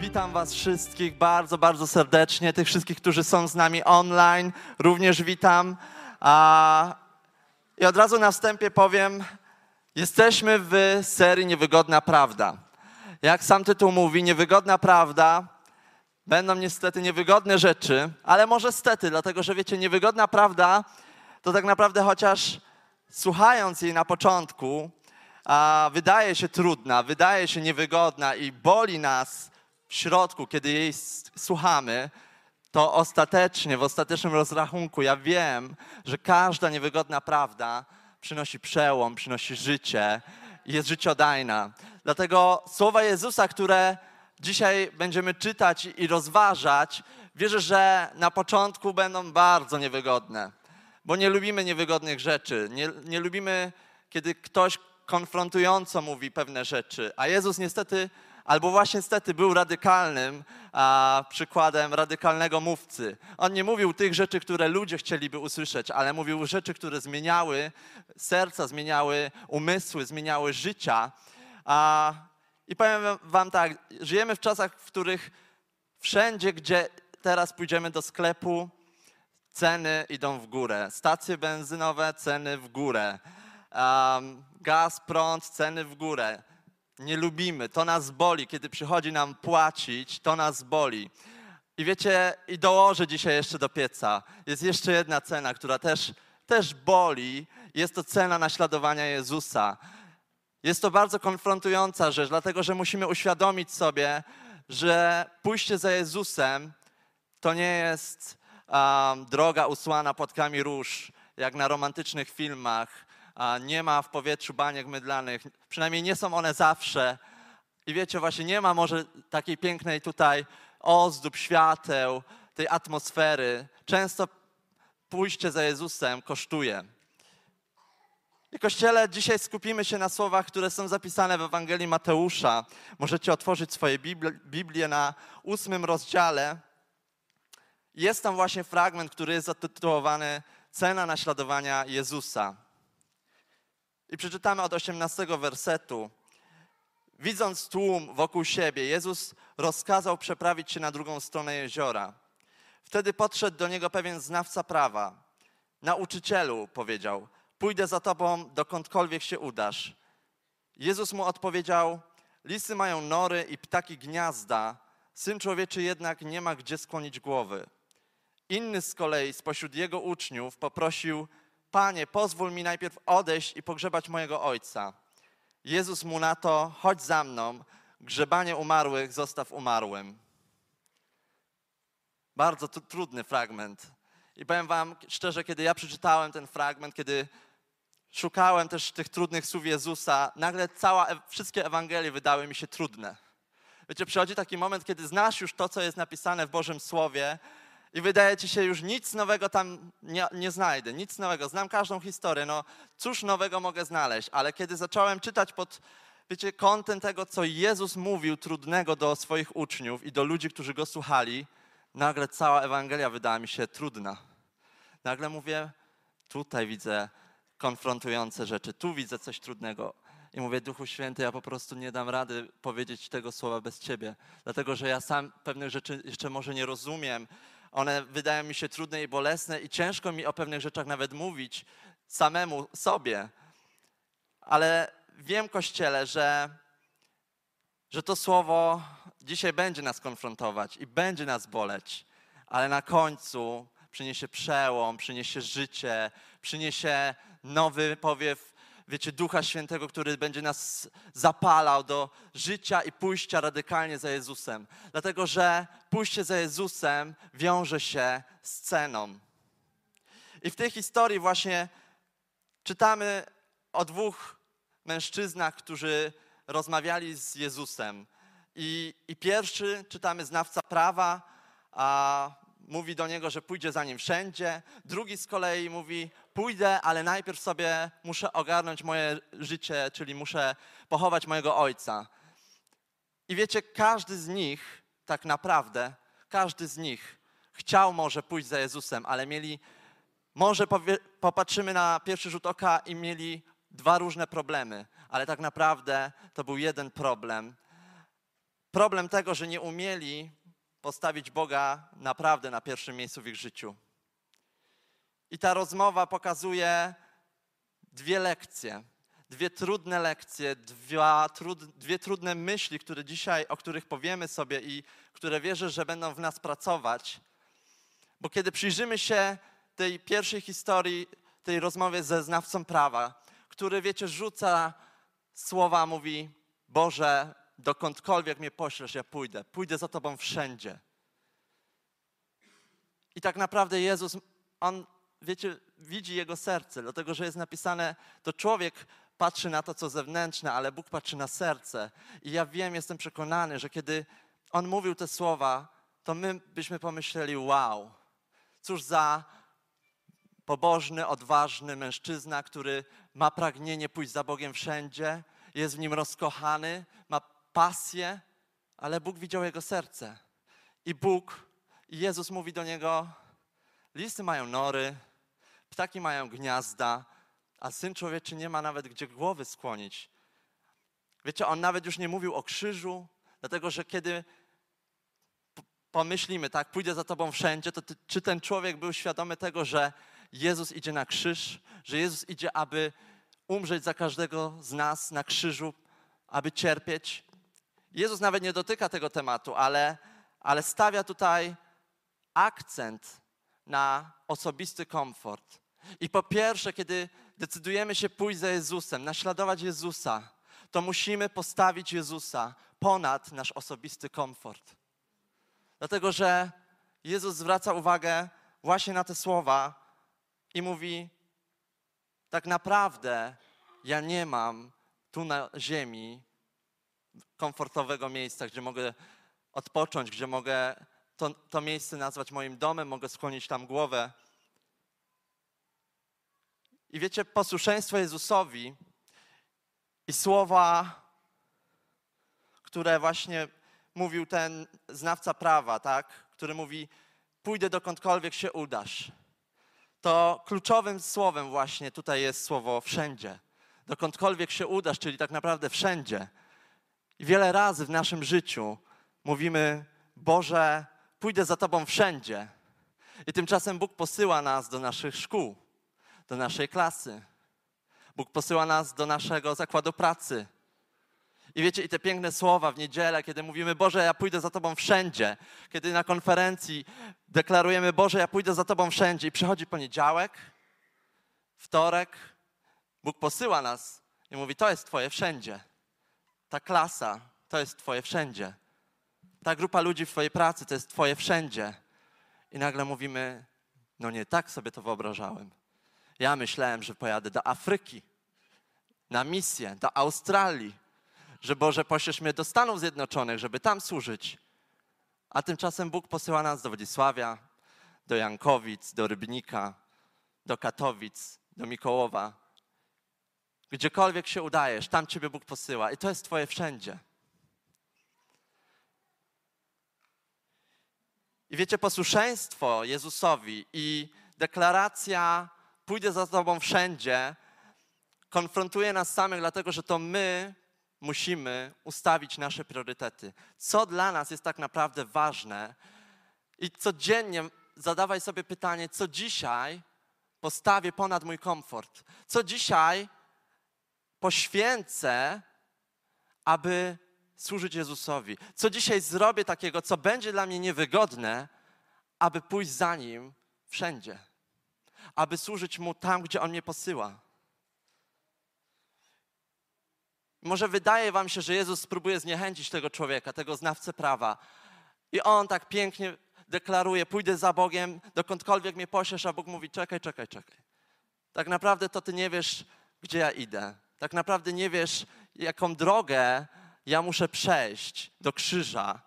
Witam Was wszystkich bardzo, bardzo serdecznie, tych wszystkich, którzy są z nami online, również witam. I od razu na wstępie powiem, jesteśmy w serii Niewygodna Prawda. Jak sam tytuł mówi, Niewygodna Prawda, będą niestety niewygodne rzeczy, ale może stety, dlatego że wiecie, niewygodna prawda to tak naprawdę chociaż słuchając jej na początku, wydaje się trudna, wydaje się niewygodna i boli nas w środku, kiedy jej słuchamy, to ostatecznie, w ostatecznym rozrachunku, ja wiem, że każda niewygodna prawda przynosi przełom, przynosi życie i jest życiodajna. Dlatego słowa Jezusa, które dzisiaj będziemy czytać i rozważać, wierzę, że na początku będą bardzo niewygodne, bo nie lubimy niewygodnych rzeczy. Nie, nie lubimy, kiedy ktoś konfrontująco mówi pewne rzeczy, a Jezus niestety albo właśnie niestety był radykalnym a, przykładem radykalnego mówcy. On nie mówił tych rzeczy, które ludzie chcieliby usłyszeć, ale mówił rzeczy, które zmieniały serca, zmieniały umysły, zmieniały życia. A, I powiem wam tak, żyjemy w czasach, w których wszędzie, gdzie teraz pójdziemy do sklepu, ceny idą w górę. Stacje benzynowe, ceny w górę. Um, gaz, prąd, ceny w górę nie lubimy, to nas boli, kiedy przychodzi nam płacić, to nas boli. I wiecie, i dołożę dzisiaj jeszcze do pieca. Jest jeszcze jedna cena, która też, też boli. Jest to cena naśladowania Jezusa. Jest to bardzo konfrontująca rzecz, dlatego że musimy uświadomić sobie, że pójście za Jezusem to nie jest um, droga usłana płatkami róż, jak na romantycznych filmach, nie ma w powietrzu baniek mydlanych, przynajmniej nie są one zawsze. I wiecie, właśnie nie ma może takiej pięknej tutaj ozdób, świateł, tej atmosfery. Często pójście za Jezusem kosztuje. I Kościele, dzisiaj skupimy się na słowach, które są zapisane w Ewangelii Mateusza. Możecie otworzyć swoje Biblię na ósmym rozdziale. Jest tam właśnie fragment, który jest zatytułowany Cena naśladowania Jezusa. I przeczytamy od 18 wersetu. Widząc tłum wokół siebie, Jezus rozkazał przeprawić się na drugą stronę jeziora. Wtedy podszedł do niego pewien znawca prawa. Nauczycielu, powiedział, pójdę za tobą dokądkolwiek się udasz. Jezus mu odpowiedział, lisy mają nory i ptaki gniazda, syn człowieczy jednak nie ma gdzie skłonić głowy. Inny z kolei spośród jego uczniów poprosił, Panie, pozwól mi najpierw odejść i pogrzebać mojego ojca. Jezus mu na to, chodź za mną, grzebanie umarłych zostaw umarłym. Bardzo trudny fragment. I powiem wam szczerze, kiedy ja przeczytałem ten fragment, kiedy szukałem też tych trudnych słów Jezusa, nagle cała, wszystkie Ewangelie wydały mi się trudne. Wiecie, przychodzi taki moment, kiedy znasz już to, co jest napisane w Bożym Słowie i wydaje ci się już nic nowego tam nie, nie, znajdę, nic nowego. Znam każdą historię, no cóż nowego mogę znaleźć, ale kiedy zacząłem czytać pod, wiecie, kątem tego, co Jezus mówił trudnego do swoich uczniów i do ludzi, którzy Go słuchali, nagle cała Ewangelia wydała mi się trudna. Nagle mówię, tutaj widzę konfrontujące rzeczy, tu widzę coś trudnego. I mówię, Duchu Święty, ja po prostu nie dam rady powiedzieć tego słowa bez Ciebie, dlatego że ja sam pewnych rzeczy jeszcze może nie rozumiem, one wydają mi się trudne i bolesne i ciężko mi o pewnych rzeczach nawet mówić samemu sobie. Ale wiem, Kościele, że, że to słowo dzisiaj będzie nas konfrontować i będzie nas boleć, ale na końcu przyniesie przełom, przyniesie życie, przyniesie nowy powiew wiecie, Ducha Świętego, który będzie nas zapalał do życia i pójścia radykalnie za Jezusem. Dlatego, że pójście za Jezusem wiąże się z ceną. I w tej historii właśnie czytamy o dwóch mężczyznach, którzy rozmawiali z Jezusem. I, i pierwszy czytamy znawca prawa, a mówi do niego, że pójdzie za nim wszędzie. Drugi z kolei mówi: Pójdę, ale najpierw sobie muszę ogarnąć moje życie, czyli muszę pochować mojego ojca. I wiecie, każdy z nich, tak naprawdę, każdy z nich chciał może pójść za Jezusem, ale mieli, może powie, popatrzymy na pierwszy rzut oka i mieli dwa różne problemy, ale tak naprawdę to był jeden problem. Problem tego, że nie umieli postawić Boga naprawdę na pierwszym miejscu w ich życiu. I ta rozmowa pokazuje dwie lekcje, dwie trudne lekcje, dwie, trud, dwie trudne myśli, które dzisiaj, o których powiemy sobie i które wierzę, że będą w nas pracować. Bo kiedy przyjrzymy się tej pierwszej historii, tej rozmowie ze znawcą prawa, który, wiecie, rzuca słowa, mówi: Boże, dokądkolwiek mnie poślesz, ja pójdę. Pójdę za Tobą wszędzie. I tak naprawdę Jezus, On, wiecie, widzi Jego serce, dlatego że jest napisane, to człowiek patrzy na to, co zewnętrzne, ale Bóg patrzy na serce. I ja wiem, jestem przekonany, że kiedy On mówił te słowa, to my byśmy pomyśleli, wow, cóż za pobożny, odważny mężczyzna, który ma pragnienie pójść za Bogiem wszędzie, jest w nim rozkochany, ma pasję, ale Bóg widział jego serce. I Bóg, i Jezus mówi do niego: Listy mają nory, ptaki mają gniazda, a syn człowieczy nie ma nawet gdzie głowy skłonić. Wiecie, on nawet już nie mówił o krzyżu, dlatego że kiedy pomyślimy, tak, pójdę za tobą wszędzie, to ty, czy ten człowiek był świadomy tego, że Jezus idzie na krzyż, że Jezus idzie, aby umrzeć za każdego z nas na krzyżu, aby cierpieć. Jezus nawet nie dotyka tego tematu, ale, ale stawia tutaj akcent na osobisty komfort. I po pierwsze, kiedy decydujemy się pójść za Jezusem, naśladować Jezusa, to musimy postawić Jezusa ponad nasz osobisty komfort. Dlatego, że Jezus zwraca uwagę właśnie na te słowa, i mówi: Tak naprawdę ja nie mam tu na ziemi komfortowego miejsca, gdzie mogę odpocząć, gdzie mogę to, to miejsce nazwać moim domem, mogę skłonić tam głowę. I wiecie, posłuszeństwo Jezusowi i słowa, które właśnie mówił ten znawca prawa, tak? który mówi: Pójdę dokądkolwiek się udasz to kluczowym słowem właśnie tutaj jest słowo wszędzie. Dokądkolwiek się udasz, czyli tak naprawdę wszędzie. I wiele razy w naszym życiu mówimy, Boże, pójdę za Tobą wszędzie. I tymczasem Bóg posyła nas do naszych szkół, do naszej klasy. Bóg posyła nas do naszego zakładu pracy, i wiecie, i te piękne słowa w niedzielę, kiedy mówimy, Boże, ja pójdę za Tobą wszędzie. Kiedy na konferencji deklarujemy, Boże, ja pójdę za Tobą wszędzie. I przychodzi poniedziałek, wtorek, Bóg posyła nas i mówi, to jest Twoje wszędzie. Ta klasa, to jest Twoje wszędzie. Ta grupa ludzi w Twojej pracy, to jest Twoje wszędzie. I nagle mówimy, no nie tak sobie to wyobrażałem. Ja myślałem, że pojadę do Afryki, na misję, do Australii, że Boże poślesz mnie do Stanów Zjednoczonych, żeby tam służyć. A tymczasem Bóg posyła nas do Wodzisławia, do Jankowic, do Rybnika, do Katowic, do Mikołowa. Gdziekolwiek się udajesz, tam Ciebie Bóg posyła i to jest Twoje wszędzie. I wiecie, posłuszeństwo Jezusowi i deklaracja pójdę za Tobą wszędzie konfrontuje nas samych, dlatego że to my musimy ustawić nasze priorytety. Co dla nas jest tak naprawdę ważne i codziennie zadawaj sobie pytanie, co dzisiaj postawię ponad mój komfort? Co dzisiaj poświęcę, aby służyć Jezusowi? Co dzisiaj zrobię takiego, co będzie dla mnie niewygodne, aby pójść za Nim wszędzie? Aby służyć Mu tam, gdzie On mnie posyła? Może wydaje wam się, że Jezus spróbuje zniechęcić tego człowieka, tego znawcę prawa. I on tak pięknie deklaruje, pójdę za Bogiem, dokądkolwiek mnie poślesz, a Bóg mówi, czekaj, czekaj, czekaj. Tak naprawdę to ty nie wiesz, gdzie ja idę. Tak naprawdę nie wiesz, jaką drogę ja muszę przejść do krzyża,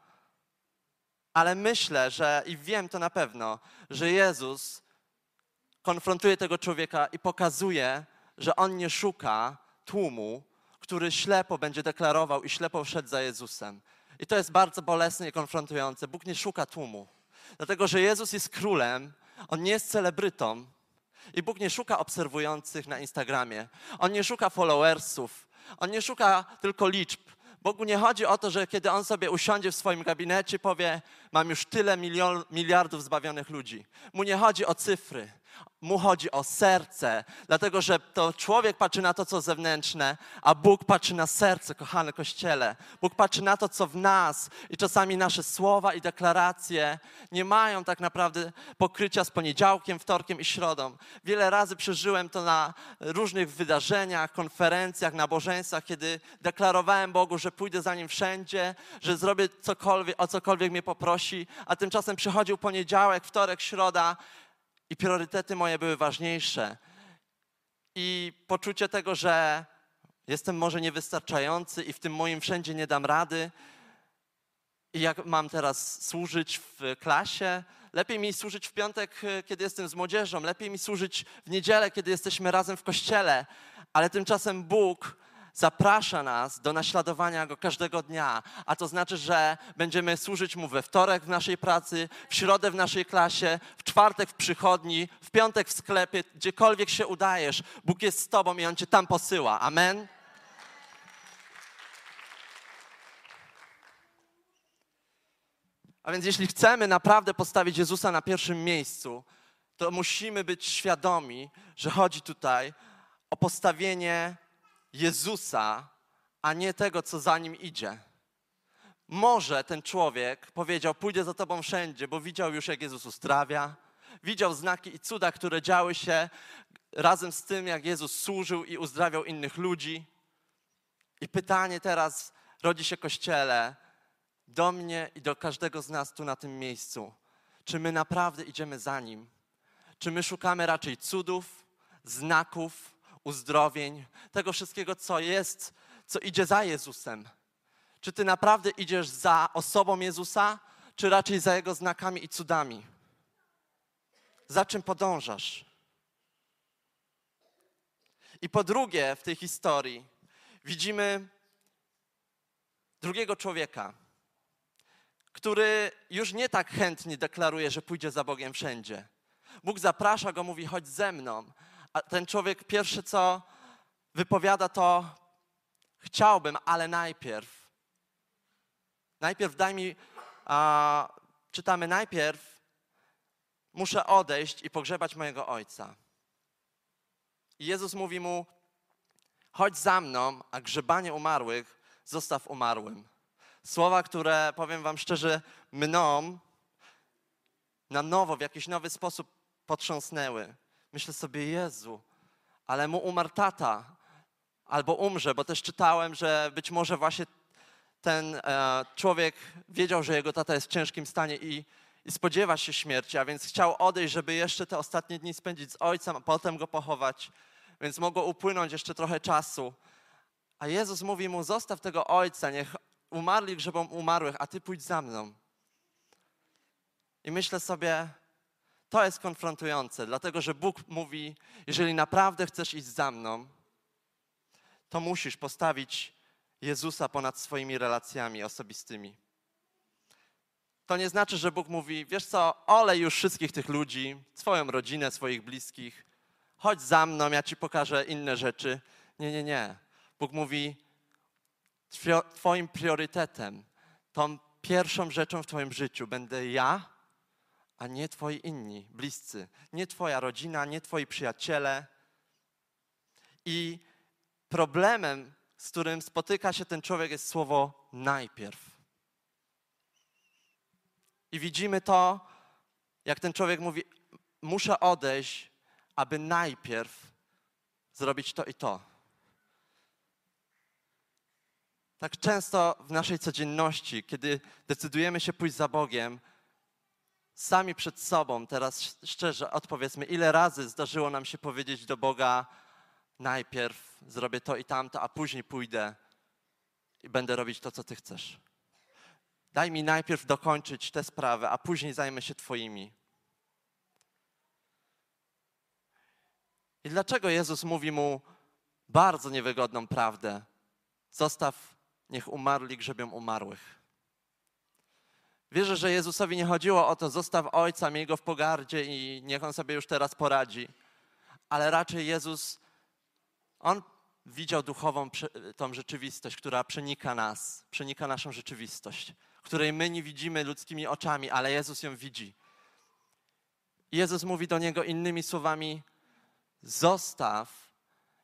Ale myślę, że i wiem to na pewno, że Jezus konfrontuje tego człowieka i pokazuje, że on nie szuka tłumu, który ślepo będzie deklarował i ślepo szedł za Jezusem. I to jest bardzo bolesne i konfrontujące. Bóg nie szuka tłumu, dlatego że Jezus jest królem, on nie jest celebrytą. I Bóg nie szuka obserwujących na Instagramie. On nie szuka followersów. On nie szuka tylko liczb. Bogu nie chodzi o to, że kiedy On sobie usiądzie w swoim gabinecie, powie: Mam już tyle milion, miliardów zbawionych ludzi. Mu nie chodzi o cyfry. Mu chodzi o serce, dlatego że to człowiek patrzy na to, co zewnętrzne, a Bóg patrzy na serce, kochane kościele. Bóg patrzy na to, co w nas i czasami nasze słowa i deklaracje nie mają tak naprawdę pokrycia z poniedziałkiem, wtorkiem i środą. Wiele razy przeżyłem to na różnych wydarzeniach, konferencjach, nabożeństwach, kiedy deklarowałem Bogu, że pójdę za Nim wszędzie, że zrobię cokolwiek, o cokolwiek mnie poprosi, a tymczasem przychodził poniedziałek, wtorek, środa i priorytety moje były ważniejsze. I poczucie tego, że jestem może niewystarczający i w tym moim wszędzie nie dam rady. I jak mam teraz służyć w klasie? Lepiej mi służyć w piątek, kiedy jestem z młodzieżą, lepiej mi służyć w niedzielę, kiedy jesteśmy razem w kościele. Ale tymczasem Bóg zaprasza nas do naśladowania Go każdego dnia, a to znaczy, że będziemy służyć Mu we wtorek w naszej pracy, w środę w naszej klasie, w czwartek w przychodni, w piątek w sklepie, gdziekolwiek się udajesz. Bóg jest z Tobą i On Cię tam posyła. Amen? A więc jeśli chcemy naprawdę postawić Jezusa na pierwszym miejscu, to musimy być świadomi, że chodzi tutaj o postawienie Jezusa, a nie tego, co za nim idzie. Może ten człowiek powiedział: Pójdę za tobą wszędzie, bo widział już, jak Jezus uzdrawia, widział znaki i cuda, które działy się razem z tym, jak Jezus służył i uzdrawiał innych ludzi. I pytanie teraz rodzi się kościele do mnie i do każdego z nas tu na tym miejscu. Czy my naprawdę idziemy za nim? Czy my szukamy raczej cudów, znaków, uzdrowień, tego wszystkiego, co jest, co idzie za Jezusem. Czy ty naprawdę idziesz za osobą Jezusa, czy raczej za Jego znakami i cudami? Za czym podążasz? I po drugie, w tej historii widzimy drugiego człowieka, który już nie tak chętnie deklaruje, że pójdzie za Bogiem wszędzie. Bóg zaprasza go, mówi: chodź ze mną, a ten człowiek pierwsze co wypowiada to chciałbym, ale najpierw. Najpierw daj mi, a, czytamy najpierw, muszę odejść i pogrzebać mojego ojca. I Jezus mówi mu, chodź za mną, a grzebanie umarłych zostaw umarłym. Słowa, które powiem wam szczerze, mną na nowo, w jakiś nowy sposób potrząsnęły. Myślę sobie, Jezu, ale mu umarł tata, albo umrze, bo też czytałem, że być może właśnie ten e, człowiek wiedział, że jego tata jest w ciężkim stanie i, i spodziewa się śmierci, a więc chciał odejść, żeby jeszcze te ostatnie dni spędzić z ojcem, a potem go pochować, więc mogło upłynąć jeszcze trochę czasu. A Jezus mówi mu: Zostaw tego ojca, niech umarli grzebą umarłych, a ty pójdź za mną. I myślę sobie, to jest konfrontujące, dlatego że Bóg mówi: Jeżeli naprawdę chcesz iść za mną, to musisz postawić Jezusa ponad swoimi relacjami osobistymi. To nie znaczy, że Bóg mówi: Wiesz co, olej już wszystkich tych ludzi, swoją rodzinę, swoich bliskich, chodź za mną, ja ci pokażę inne rzeczy. Nie, nie, nie. Bóg mówi: Twoim priorytetem, tą pierwszą rzeczą w Twoim życiu będę ja a nie twoi inni, bliscy, nie twoja rodzina, nie twoi przyjaciele. I problemem, z którym spotyka się ten człowiek, jest słowo najpierw. I widzimy to, jak ten człowiek mówi: Muszę odejść, aby najpierw zrobić to i to. Tak często w naszej codzienności, kiedy decydujemy się pójść za Bogiem, sami przed sobą, teraz szczerze odpowiedzmy, ile razy zdarzyło nam się powiedzieć do Boga, najpierw zrobię to i tamto, a później pójdę i będę robić to, co Ty chcesz. Daj mi najpierw dokończyć te sprawy, a później zajmę się Twoimi. I dlaczego Jezus mówi mu bardzo niewygodną prawdę? Zostaw, niech umarli grzebią umarłych. Wierzę, że Jezusowi nie chodziło o to, zostaw ojca, miej go w pogardzie i niech on sobie już teraz poradzi. Ale raczej Jezus, on widział duchową tą rzeczywistość, która przenika nas, przenika naszą rzeczywistość, której my nie widzimy ludzkimi oczami, ale Jezus ją widzi. Jezus mówi do niego innymi słowami: Zostaw,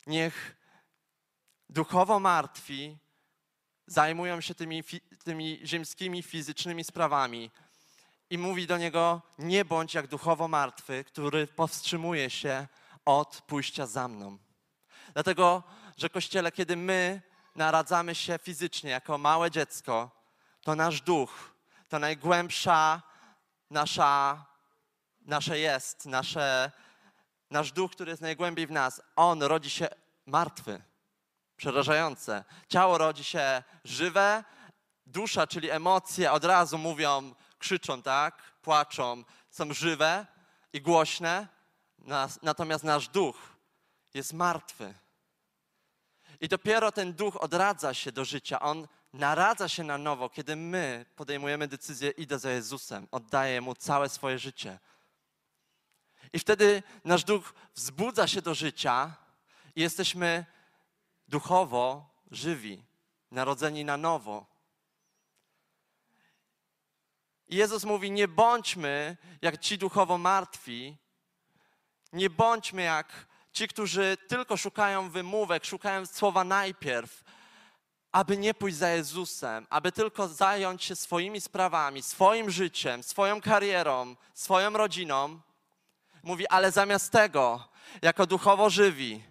niech duchowo martwi zajmują się tymi, tymi ziemskimi, fizycznymi sprawami. I mówi do niego: Nie bądź jak duchowo martwy, który powstrzymuje się od pójścia za mną. Dlatego, że kościele, kiedy my naradzamy się fizycznie jako małe dziecko, to nasz duch, to najgłębsza nasza, nasze jest, nasze, nasz duch, który jest najgłębiej w nas, on rodzi się martwy. Przerażające. Ciało rodzi się żywe, dusza, czyli emocje od razu mówią, krzyczą, tak? Płaczą, są żywe i głośne, natomiast nasz duch jest martwy. I dopiero ten duch odradza się do życia. On naradza się na nowo, kiedy my podejmujemy decyzję, idę za Jezusem, oddaję Mu całe swoje życie. I wtedy nasz duch wzbudza się do życia i jesteśmy duchowo żywi, narodzeni na nowo. I Jezus mówi: Nie bądźmy jak ci duchowo martwi, nie bądźmy jak ci, którzy tylko szukają wymówek, szukają słowa najpierw, aby nie pójść za Jezusem, aby tylko zająć się swoimi sprawami, swoim życiem, swoją karierą, swoją rodziną. Mówi, ale zamiast tego, jako duchowo żywi,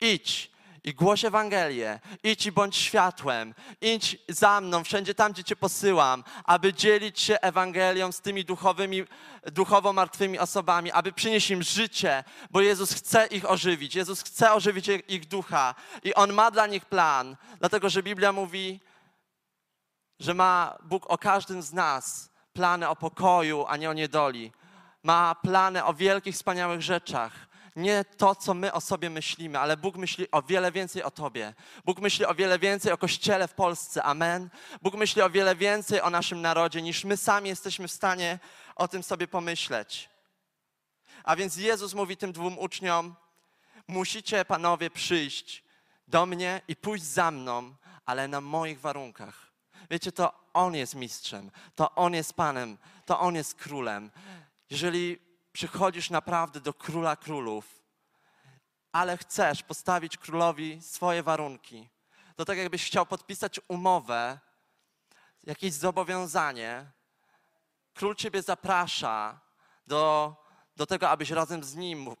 idź i głoś Ewangelię, idź i bądź światłem, idź za mną. Wszędzie tam, gdzie Cię posyłam, aby dzielić się Ewangelią z tymi duchowymi, duchowo martwymi osobami, aby przynieść im życie, bo Jezus chce ich ożywić, Jezus chce ożywić ich- ducha. I On ma dla nich plan, dlatego że Biblia mówi, że ma Bóg o każdym z nas plany o pokoju, a nie o niedoli. Ma plany o wielkich, wspaniałych rzeczach. Nie to, co my o sobie myślimy, ale Bóg myśli o wiele więcej o Tobie. Bóg myśli o wiele więcej o Kościele w Polsce. Amen. Bóg myśli o wiele więcej o naszym narodzie, niż my sami jesteśmy w stanie o tym sobie pomyśleć. A więc Jezus mówi tym dwóm uczniom: Musicie, panowie, przyjść do mnie i pójść za mną, ale na moich warunkach. Wiecie, to On jest mistrzem, to On jest Panem, to On jest królem. Jeżeli przychodzisz naprawdę do króla królów, ale chcesz postawić królowi swoje warunki, to tak jakbyś chciał podpisać umowę, jakieś zobowiązanie, król ciebie zaprasza do, do tego, abyś razem z nim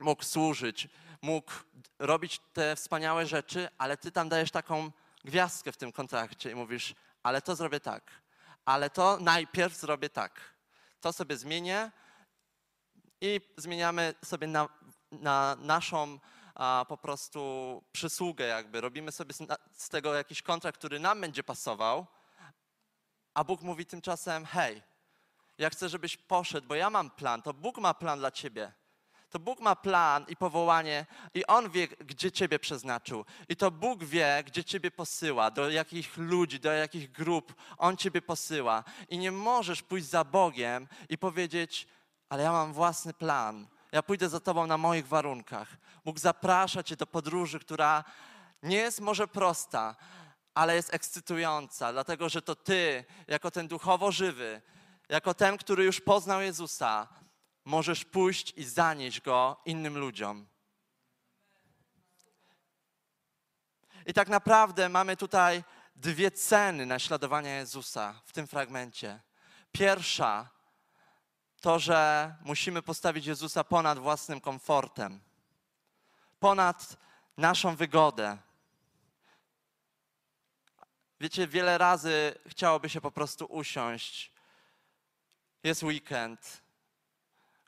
mógł służyć, mógł robić te wspaniałe rzeczy, ale ty tam dajesz taką gwiazdkę w tym kontrakcie i mówisz, ale to zrobię tak, ale to najpierw zrobię tak. To sobie zmienię i zmieniamy sobie na, na naszą a, po prostu przysługę jakby. Robimy sobie z, z tego jakiś kontrakt, który nam będzie pasował, a Bóg mówi tymczasem, hej, ja chcę, żebyś poszedł, bo ja mam plan, to Bóg ma plan dla ciebie. To Bóg ma plan i powołanie, i On wie, gdzie Ciebie przeznaczył. I to Bóg wie, gdzie Ciebie posyła, do jakich ludzi, do jakich grup On Ciebie posyła. I nie możesz pójść za Bogiem i powiedzieć, ale ja mam własny plan. Ja pójdę za Tobą na moich warunkach. Bóg zaprasza Cię do podróży, która nie jest może prosta, ale jest ekscytująca, dlatego że to Ty, jako ten duchowo żywy, jako ten, który już poznał Jezusa, możesz pójść i zanieść go innym ludziom. I tak naprawdę mamy tutaj dwie ceny naśladowania Jezusa w tym fragmencie. Pierwsza to, że musimy postawić Jezusa ponad własnym komfortem, ponad naszą wygodę. Wiecie, wiele razy chciałoby się po prostu usiąść. Jest weekend,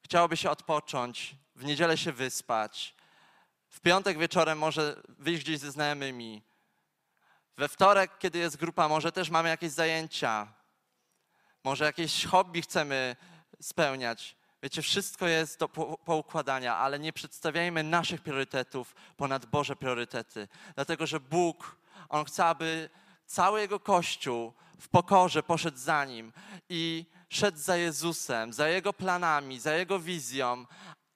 chciałoby się odpocząć, w niedzielę się wyspać, w piątek wieczorem może wyjść gdzieś ze znajomymi, we wtorek, kiedy jest grupa, może też mamy jakieś zajęcia, może jakieś hobby chcemy spełniać. Wiecie, wszystko jest do po- poukładania, ale nie przedstawiajmy naszych priorytetów ponad Boże priorytety. Dlatego, że Bóg, On chce, aby cały Jego Kościół w pokorze poszedł za Nim i szedł za Jezusem, za Jego planami, za Jego wizją.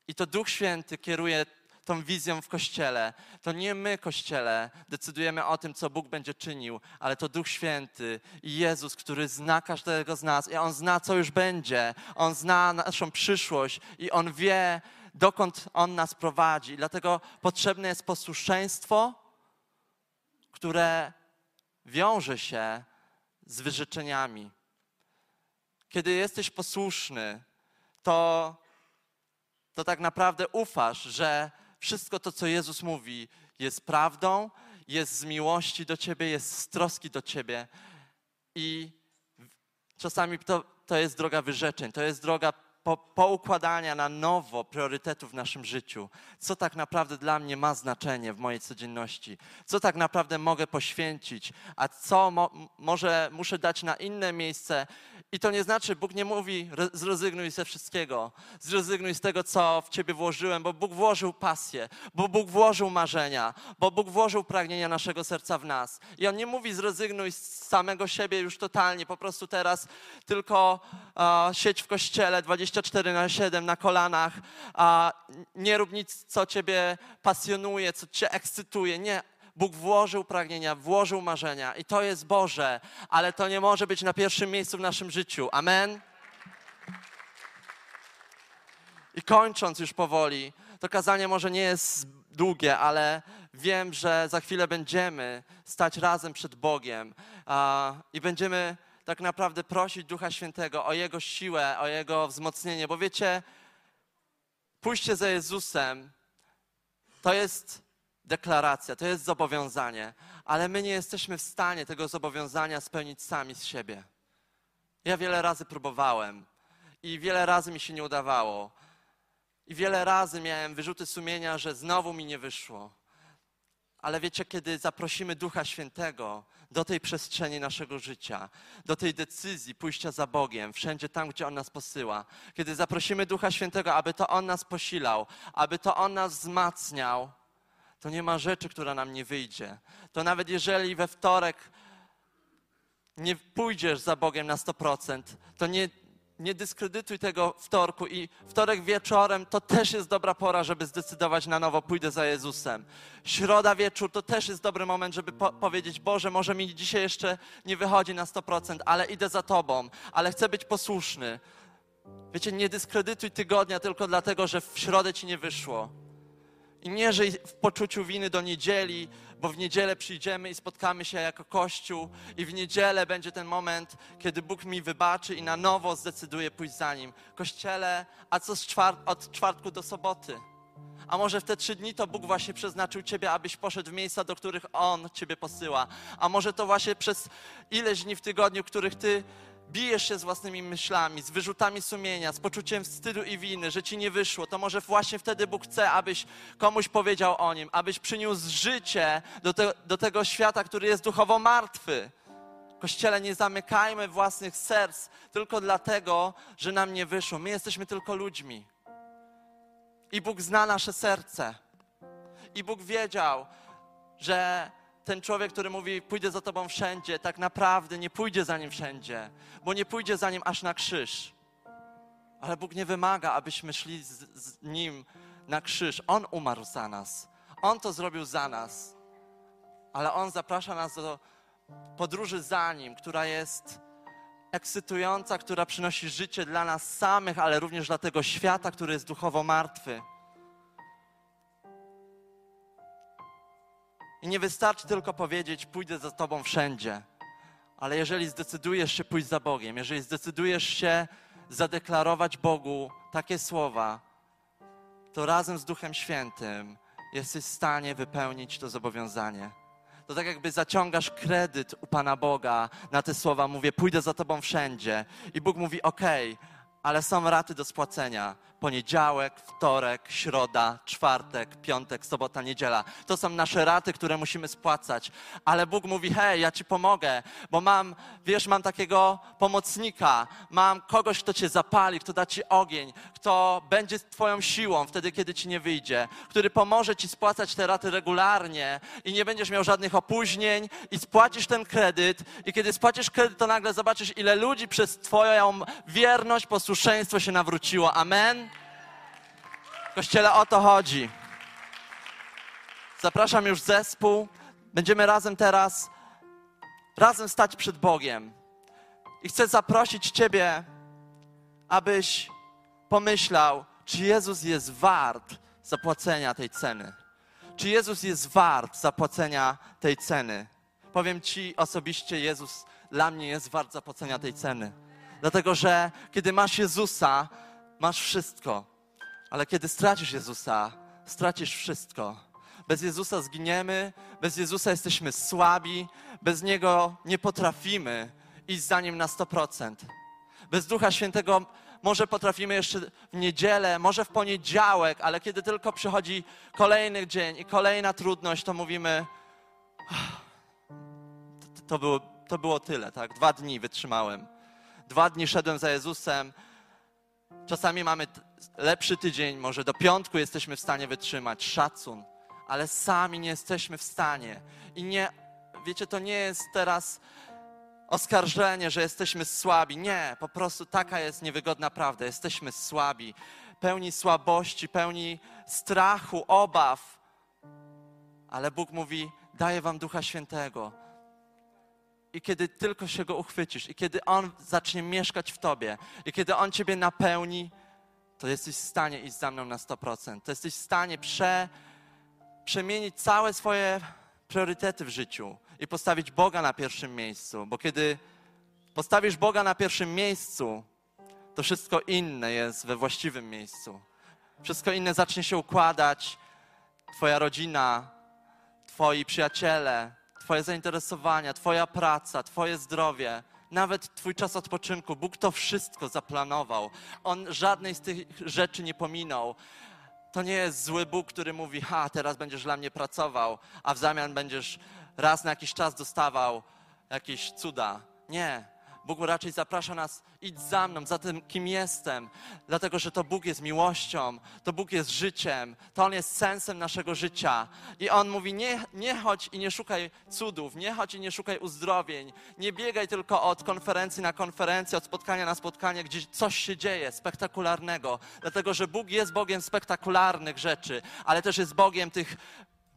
I to Duch Święty kieruje tą wizją w Kościele. To nie my, Kościele, decydujemy o tym, co Bóg będzie czynił, ale to Duch Święty i Jezus, który zna każdego z nas i On zna, co już będzie. On zna naszą przyszłość i On wie, dokąd On nas prowadzi. Dlatego potrzebne jest posłuszeństwo, które wiąże się z wyrzeczeniami. Kiedy jesteś posłuszny, to, to tak naprawdę ufasz, że wszystko to, co Jezus mówi, jest prawdą, jest z miłości do ciebie, jest z troski do ciebie. I czasami to, to jest droga wyrzeczeń, to jest droga po, poukładania na nowo priorytetów w naszym życiu. Co tak naprawdę dla mnie ma znaczenie w mojej codzienności? Co tak naprawdę mogę poświęcić? A co mo, może muszę dać na inne miejsce? I to nie znaczy, Bóg nie mówi re- zrezygnuj ze wszystkiego. Zrezygnuj z tego, co w ciebie włożyłem, bo Bóg włożył pasję, bo Bóg włożył marzenia, bo Bóg włożył pragnienia naszego serca w nas. I On nie mówi zrezygnuj z samego siebie już totalnie, po prostu teraz tylko a, siedź w kościele 24 na 7 na kolanach, a nie rób nic, co ciebie pasjonuje, co cię ekscytuje. Nie, Bóg włożył pragnienia, włożył marzenia i to jest Boże, ale to nie może być na pierwszym miejscu w naszym życiu. Amen. I kończąc już powoli, to kazanie może nie jest długie, ale wiem, że za chwilę będziemy stać razem przed Bogiem i będziemy tak naprawdę prosić Ducha Świętego o Jego siłę, o Jego wzmocnienie, bo wiecie, pójście za Jezusem to jest deklaracja, to jest zobowiązanie, ale my nie jesteśmy w stanie tego zobowiązania spełnić sami z siebie. Ja wiele razy próbowałem i wiele razy mi się nie udawało. I wiele razy miałem wyrzuty sumienia, że znowu mi nie wyszło. Ale wiecie, kiedy zaprosimy Ducha Świętego do tej przestrzeni naszego życia, do tej decyzji pójścia za Bogiem, wszędzie tam, gdzie On nas posyła, kiedy zaprosimy Ducha Świętego, aby to On nas posilał, aby to On nas wzmacniał, to nie ma rzeczy, która nam nie wyjdzie. To nawet jeżeli we wtorek nie pójdziesz za Bogiem na 100%, to nie, nie dyskredytuj tego wtorku i wtorek wieczorem to też jest dobra pora, żeby zdecydować na nowo, pójdę za Jezusem. Środa wieczór to też jest dobry moment, żeby po powiedzieć, Boże, może mi dzisiaj jeszcze nie wychodzi na 100%, ale idę za Tobą, ale chcę być posłuszny. Wiecie, nie dyskredytuj tygodnia tylko dlatego, że w środę Ci nie wyszło. I nie żyj w poczuciu winy do niedzieli, bo w niedzielę przyjdziemy i spotkamy się jako Kościół, i w niedzielę będzie ten moment, kiedy Bóg mi wybaczy i na nowo zdecyduje pójść za nim. Kościele, a co czwart od czwartku do soboty? A może w te trzy dni to Bóg właśnie przeznaczył Ciebie, abyś poszedł w miejsca, do których On Ciebie posyła. A może to właśnie przez ileś dni w tygodniu, których Ty bijesz się z własnymi myślami, z wyrzutami sumienia, z poczuciem wstydu i winy, że ci nie wyszło, to może właśnie wtedy Bóg chce, abyś komuś powiedział o nim, abyś przyniósł życie do, te, do tego świata, który jest duchowo martwy. Kościele, nie zamykajmy własnych serc tylko dlatego, że nam nie wyszło. My jesteśmy tylko ludźmi. I Bóg zna nasze serce. I Bóg wiedział, że ten człowiek, który mówi, pójdę za Tobą wszędzie, tak naprawdę nie pójdzie za Nim wszędzie, bo nie pójdzie za Nim aż na krzyż. Ale Bóg nie wymaga, abyśmy szli z, z Nim na krzyż. On umarł za nas. On to zrobił za nas. Ale On zaprasza nas do podróży za Nim, która jest ekscytująca, która przynosi życie dla nas samych, ale również dla tego świata, który jest duchowo martwy. I nie wystarczy tylko powiedzieć, pójdę za Tobą wszędzie. Ale jeżeli zdecydujesz się pójść za Bogiem, jeżeli zdecydujesz się zadeklarować Bogu takie słowa, to razem z Duchem Świętym jesteś w stanie wypełnić to zobowiązanie. To tak jakby zaciągasz kredyt u Pana Boga na te słowa, mówię, pójdę za Tobą wszędzie. I Bóg mówi, okej, ale są raty do spłacenia. Poniedziałek, wtorek, środa, czwartek, piątek, sobota, niedziela. To są nasze raty, które musimy spłacać. Ale Bóg mówi: Hej, ja ci pomogę, bo mam, wiesz, mam takiego pomocnika, mam kogoś, kto cię zapali, kto da ci ogień, kto będzie Twoją siłą wtedy, kiedy ci nie wyjdzie, który pomoże ci spłacać te raty regularnie i nie będziesz miał żadnych opóźnień i spłacisz ten kredyt. I kiedy spłacisz kredyt, to nagle zobaczysz, ile ludzi przez Twoją wierność, posłuszeństwo się nawróciło. Amen. Kościele, o to chodzi. Zapraszam już zespół. Będziemy razem teraz, razem stać przed Bogiem. I chcę zaprosić Ciebie, abyś pomyślał, czy Jezus jest wart zapłacenia tej ceny. Czy Jezus jest wart zapłacenia tej ceny? Powiem Ci osobiście, Jezus dla mnie jest wart zapłacenia tej ceny. Dlatego, że kiedy masz Jezusa, masz wszystko. Ale kiedy stracisz Jezusa, stracisz wszystko. Bez Jezusa zginiemy, bez Jezusa jesteśmy słabi, bez Niego nie potrafimy iść za Nim na 100%. Bez Ducha Świętego może potrafimy jeszcze w niedzielę, może w poniedziałek, ale kiedy tylko przychodzi kolejny dzień i kolejna trudność, to mówimy, to, to, było, to było tyle, tak? Dwa dni wytrzymałem. Dwa dni szedłem za Jezusem. Czasami mamy lepszy tydzień, może do piątku jesteśmy w stanie wytrzymać, szacun, ale sami nie jesteśmy w stanie. I nie, wiecie, to nie jest teraz oskarżenie, że jesteśmy słabi. Nie, po prostu taka jest niewygodna prawda. Jesteśmy słabi, pełni słabości, pełni strachu, obaw. Ale Bóg mówi: Daję Wam Ducha Świętego. I kiedy tylko się go uchwycisz, i kiedy on zacznie mieszkać w tobie, i kiedy on ciebie napełni, to jesteś w stanie iść za mną na 100%. To jesteś w stanie prze, przemienić całe swoje priorytety w życiu i postawić Boga na pierwszym miejscu. Bo kiedy postawisz Boga na pierwszym miejscu, to wszystko inne jest we właściwym miejscu. Wszystko inne zacznie się układać. Twoja rodzina, Twoi przyjaciele, Twoje zainteresowania, Twoja praca, Twoje zdrowie, nawet Twój czas odpoczynku. Bóg to wszystko zaplanował. On żadnej z tych rzeczy nie pominął. To nie jest zły Bóg, który mówi: Ha, teraz będziesz dla mnie pracował, a w zamian będziesz raz na jakiś czas dostawał jakieś cuda. Nie. Bóg raczej zaprasza nas, idź za mną, za tym, kim jestem, dlatego że to Bóg jest miłością, to Bóg jest życiem, to On jest sensem naszego życia. I On mówi: nie, nie chodź i nie szukaj cudów, nie chodź i nie szukaj uzdrowień, nie biegaj tylko od konferencji na konferencję, od spotkania na spotkanie, gdzie coś się dzieje spektakularnego, dlatego że Bóg jest Bogiem spektakularnych rzeczy, ale też jest Bogiem tych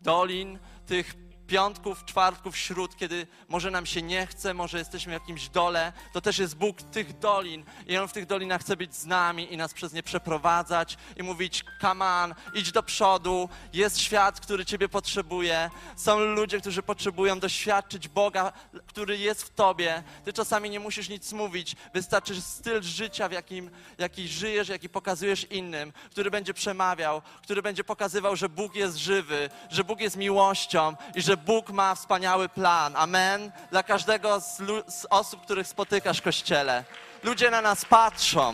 dolin, tych piątków, czwartków, śród, kiedy może nam się nie chce, może jesteśmy w jakimś dole, to też jest Bóg tych dolin i On w tych dolinach chce być z nami i nas przez nie przeprowadzać i mówić, come on, idź do przodu, jest świat, który Ciebie potrzebuje, są ludzie, którzy potrzebują doświadczyć Boga, który jest w Tobie. Ty czasami nie musisz nic mówić, wystarczy styl życia, w jakim, jaki żyjesz, jaki pokazujesz innym, który będzie przemawiał, który będzie pokazywał, że Bóg jest żywy, że Bóg jest miłością i że Bóg ma wspaniały plan. Amen. Dla każdego z, z osób, których spotykasz w kościele. Ludzie na nas patrzą.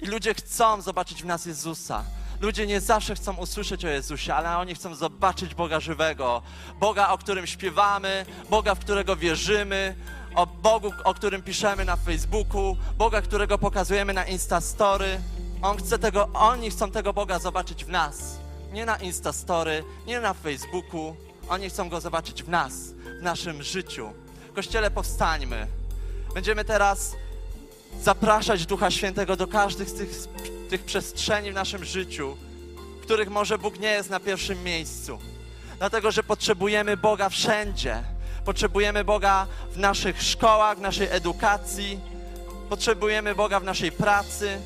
I ludzie chcą zobaczyć w nas Jezusa. Ludzie nie zawsze chcą usłyszeć o Jezusie, ale oni chcą zobaczyć Boga żywego. Boga, o którym śpiewamy, Boga, w którego wierzymy, o Bogu, o którym piszemy na Facebooku, Boga, którego pokazujemy na Instastory. On chce tego, oni chcą tego Boga zobaczyć w nas. Nie na Instastory, nie na Facebooku. Oni chcą Go zobaczyć w nas, w naszym życiu. Kościele, powstańmy. Będziemy teraz zapraszać Ducha Świętego do każdych z tych, tych przestrzeni w naszym życiu, w których może Bóg nie jest na pierwszym miejscu. Dlatego, że potrzebujemy Boga wszędzie. Potrzebujemy Boga w naszych szkołach, w naszej edukacji. Potrzebujemy Boga w naszej pracy.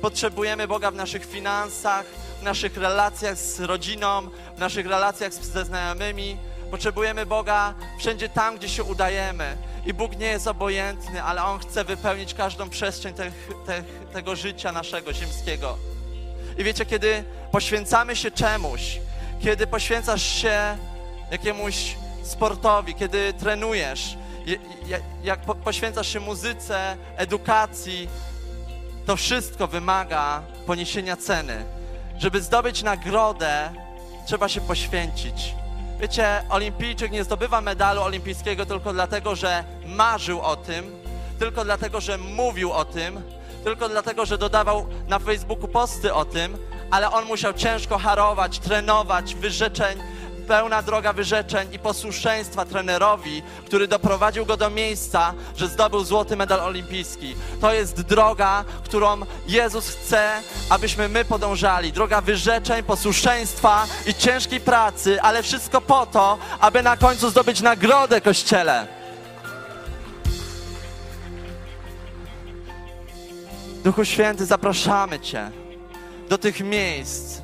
Potrzebujemy Boga w naszych finansach, w naszych relacjach z rodziną, w naszych relacjach ze znajomymi. Potrzebujemy Boga wszędzie tam, gdzie się udajemy. I Bóg nie jest obojętny, ale On chce wypełnić każdą przestrzeń tych, tych, tego życia naszego ziemskiego. I wiecie, kiedy poświęcamy się czemuś, kiedy poświęcasz się jakiemuś sportowi, kiedy trenujesz, je- je- jak po- poświęcasz się muzyce, edukacji, to wszystko wymaga poniesienia ceny. Żeby zdobyć nagrodę, trzeba się poświęcić. Wiecie, olimpijczyk nie zdobywa medalu olimpijskiego tylko dlatego, że marzył o tym, tylko dlatego, że mówił o tym, tylko dlatego, że dodawał na Facebooku posty o tym, ale on musiał ciężko harować, trenować, wyrzeczeń, pełna droga wyrzeczeń i posłuszeństwa trenerowi, który doprowadził go do miejsca, że zdobył złoty medal olimpijski. To jest droga, którą Jezus chce, abyśmy my podążali. Droga wyrzeczeń, posłuszeństwa i ciężkiej pracy, ale wszystko po to, aby na końcu zdobyć nagrodę Kościele. Duchu Święty, zapraszamy Cię do tych miejsc,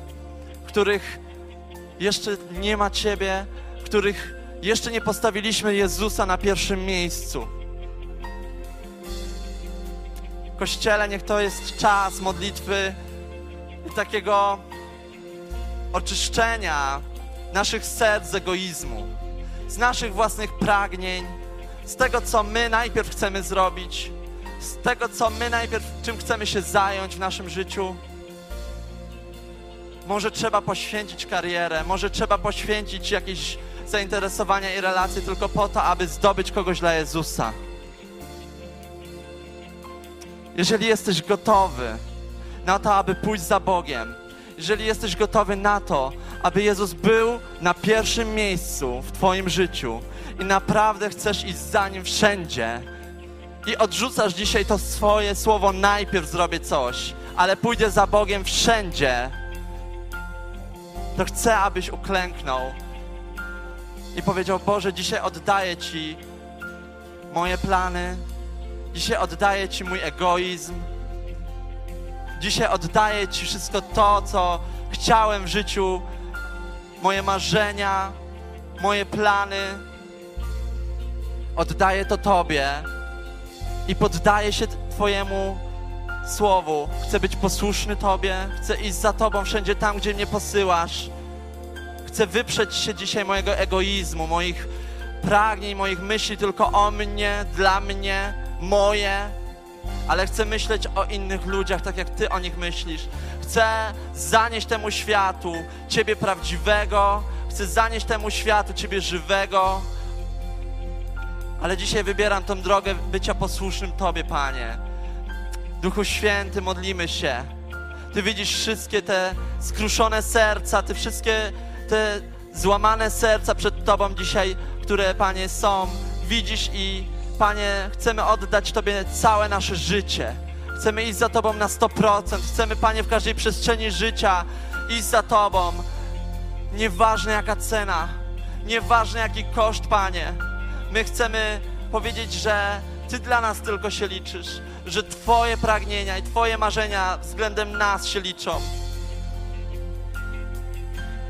których jeszcze nie ma Ciebie, których jeszcze nie postawiliśmy Jezusa na pierwszym miejscu. Kościele, niech to jest czas modlitwy i takiego oczyszczenia naszych serc z egoizmu, z naszych własnych pragnień, z tego, co my najpierw chcemy zrobić, z tego, co my najpierw, czym chcemy się zająć w naszym życiu. Może trzeba poświęcić karierę, może trzeba poświęcić jakieś zainteresowania i relacje tylko po to, aby zdobyć kogoś dla Jezusa. Jeżeli jesteś gotowy na to, aby pójść za Bogiem, jeżeli jesteś gotowy na to, aby Jezus był na pierwszym miejscu w Twoim życiu i naprawdę chcesz iść za Nim wszędzie i odrzucasz dzisiaj to swoje słowo, najpierw zrobię coś, ale pójdę za Bogiem wszędzie, to chcę, abyś uklęknął i powiedział: Boże, dzisiaj oddaję Ci moje plany, dzisiaj oddaję Ci mój egoizm, dzisiaj oddaję Ci wszystko to, co chciałem w życiu, moje marzenia, moje plany. Oddaję to Tobie i poddaję się Twojemu słowu. Chcę być posłuszny Tobie, chcę iść za Tobą wszędzie tam, gdzie mnie posyłasz. Chcę wyprzeć się dzisiaj mojego egoizmu, moich pragnień, moich myśli tylko o mnie, dla mnie, moje, ale chcę myśleć o innych ludziach, tak jak Ty o nich myślisz. Chcę zanieść temu światu Ciebie prawdziwego, chcę zanieść temu światu Ciebie żywego, ale dzisiaj wybieram tą drogę bycia posłusznym Tobie, Panie. Duchu Święty, modlimy się. Ty widzisz wszystkie te skruszone serca, te wszystkie te złamane serca przed Tobą dzisiaj, które, Panie, są. Widzisz i, Panie, chcemy oddać Tobie całe nasze życie. Chcemy iść za Tobą na 100%. Chcemy, Panie, w każdej przestrzeni życia iść za Tobą. Nieważne jaka cena, nieważne jaki koszt, Panie. My chcemy powiedzieć, że Ty dla nas tylko się liczysz, że Twoje pragnienia i Twoje marzenia względem nas się liczą.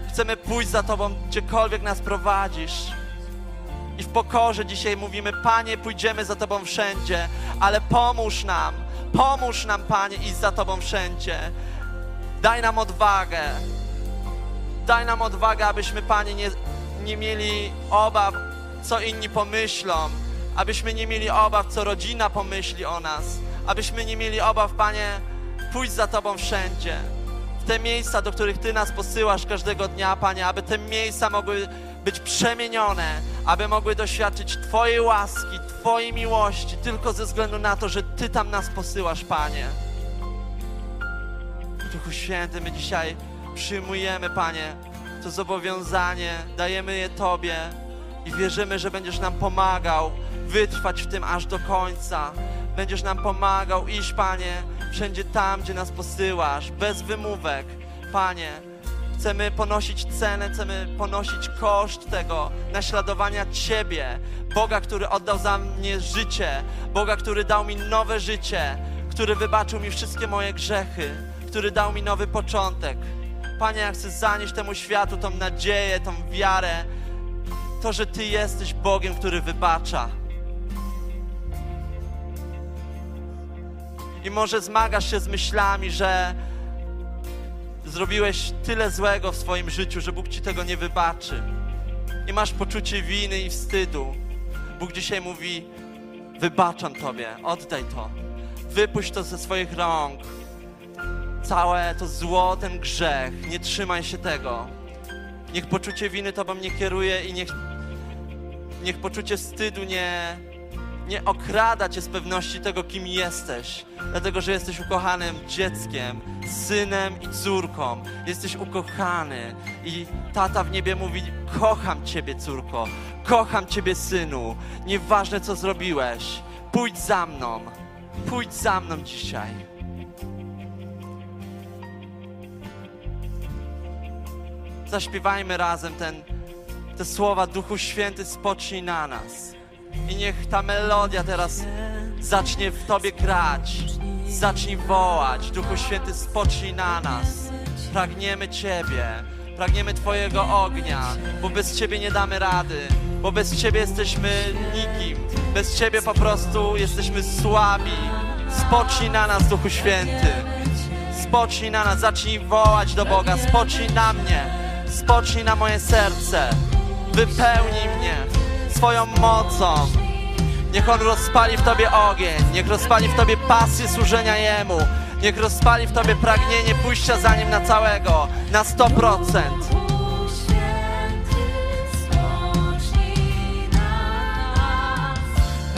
Chcemy pójść za Tobą, gdziekolwiek nas prowadzisz. I w pokorze dzisiaj mówimy, Panie, pójdziemy za Tobą wszędzie, ale pomóż nam, pomóż nam, Panie, iść za Tobą wszędzie. Daj nam odwagę. Daj nam odwagę, abyśmy, Panie, nie, nie mieli obaw, co inni pomyślą, abyśmy nie mieli obaw, co rodzina pomyśli o nas, abyśmy nie mieli obaw, Panie, pójść za Tobą wszędzie. W te miejsca, do których Ty nas posyłasz każdego dnia, Panie, aby te miejsca mogły być przemienione, aby mogły doświadczyć Twojej łaski, Twojej miłości, tylko ze względu na to, że Ty tam nas posyłasz, Panie. Duchu Święty, my dzisiaj przyjmujemy, Panie, to zobowiązanie, dajemy je Tobie i wierzymy, że będziesz nam pomagał wytrwać w tym aż do końca. Będziesz nam pomagał iść, Panie, wszędzie tam, gdzie nas posyłasz, bez wymówek. Panie, chcemy ponosić cenę, chcemy ponosić koszt tego naśladowania Ciebie, Boga, który oddał za mnie życie, Boga, który dał mi nowe życie, który wybaczył mi wszystkie moje grzechy, który dał mi nowy początek. Panie, ja chcę zanieść temu światu tą nadzieję, tą wiarę, to, że Ty jesteś Bogiem, który wybacza. I może zmagasz się z myślami, że zrobiłeś tyle złego w swoim życiu, że Bóg Ci tego nie wybaczy. I masz poczucie winy i wstydu. Bóg dzisiaj mówi: Wybaczam Tobie, oddaj to. wypuść to ze swoich rąk. Całe to zło, ten grzech, nie trzymaj się tego. Niech poczucie winy Tobą nie kieruje i niech, niech poczucie wstydu nie, nie okrada Cię z pewności tego, kim jesteś. Dlatego, że jesteś ukochanym dzieckiem, synem i córką. Jesteś ukochany i tata w niebie mówi, kocham Ciebie, córko, kocham Ciebie, synu. Nieważne, co zrobiłeś, pójdź za mną, pójdź za mną dzisiaj. Zaśpiewajmy razem ten, te słowa Duchu Święty spocznij na nas. I niech ta melodia teraz zacznie w Tobie grać. Zacznij wołać. Duchu Święty spocznij na nas. Pragniemy Ciebie. Pragniemy Twojego ognia, bo bez Ciebie nie damy rady. Bo bez Ciebie jesteśmy nikim. Bez Ciebie po prostu jesteśmy słabi. Spocznij na nas, Duchu Święty. Spocznij na nas, zacznij wołać do Boga. Spocznij na mnie. Spocznij na moje serce. Wypełnij mnie swoją mocą. Niech On rozpali w Tobie ogień. Niech rozpali w Tobie pasję służenia Jemu. Niech rozpali w Tobie pragnienie pójścia za Nim na całego, na 100%.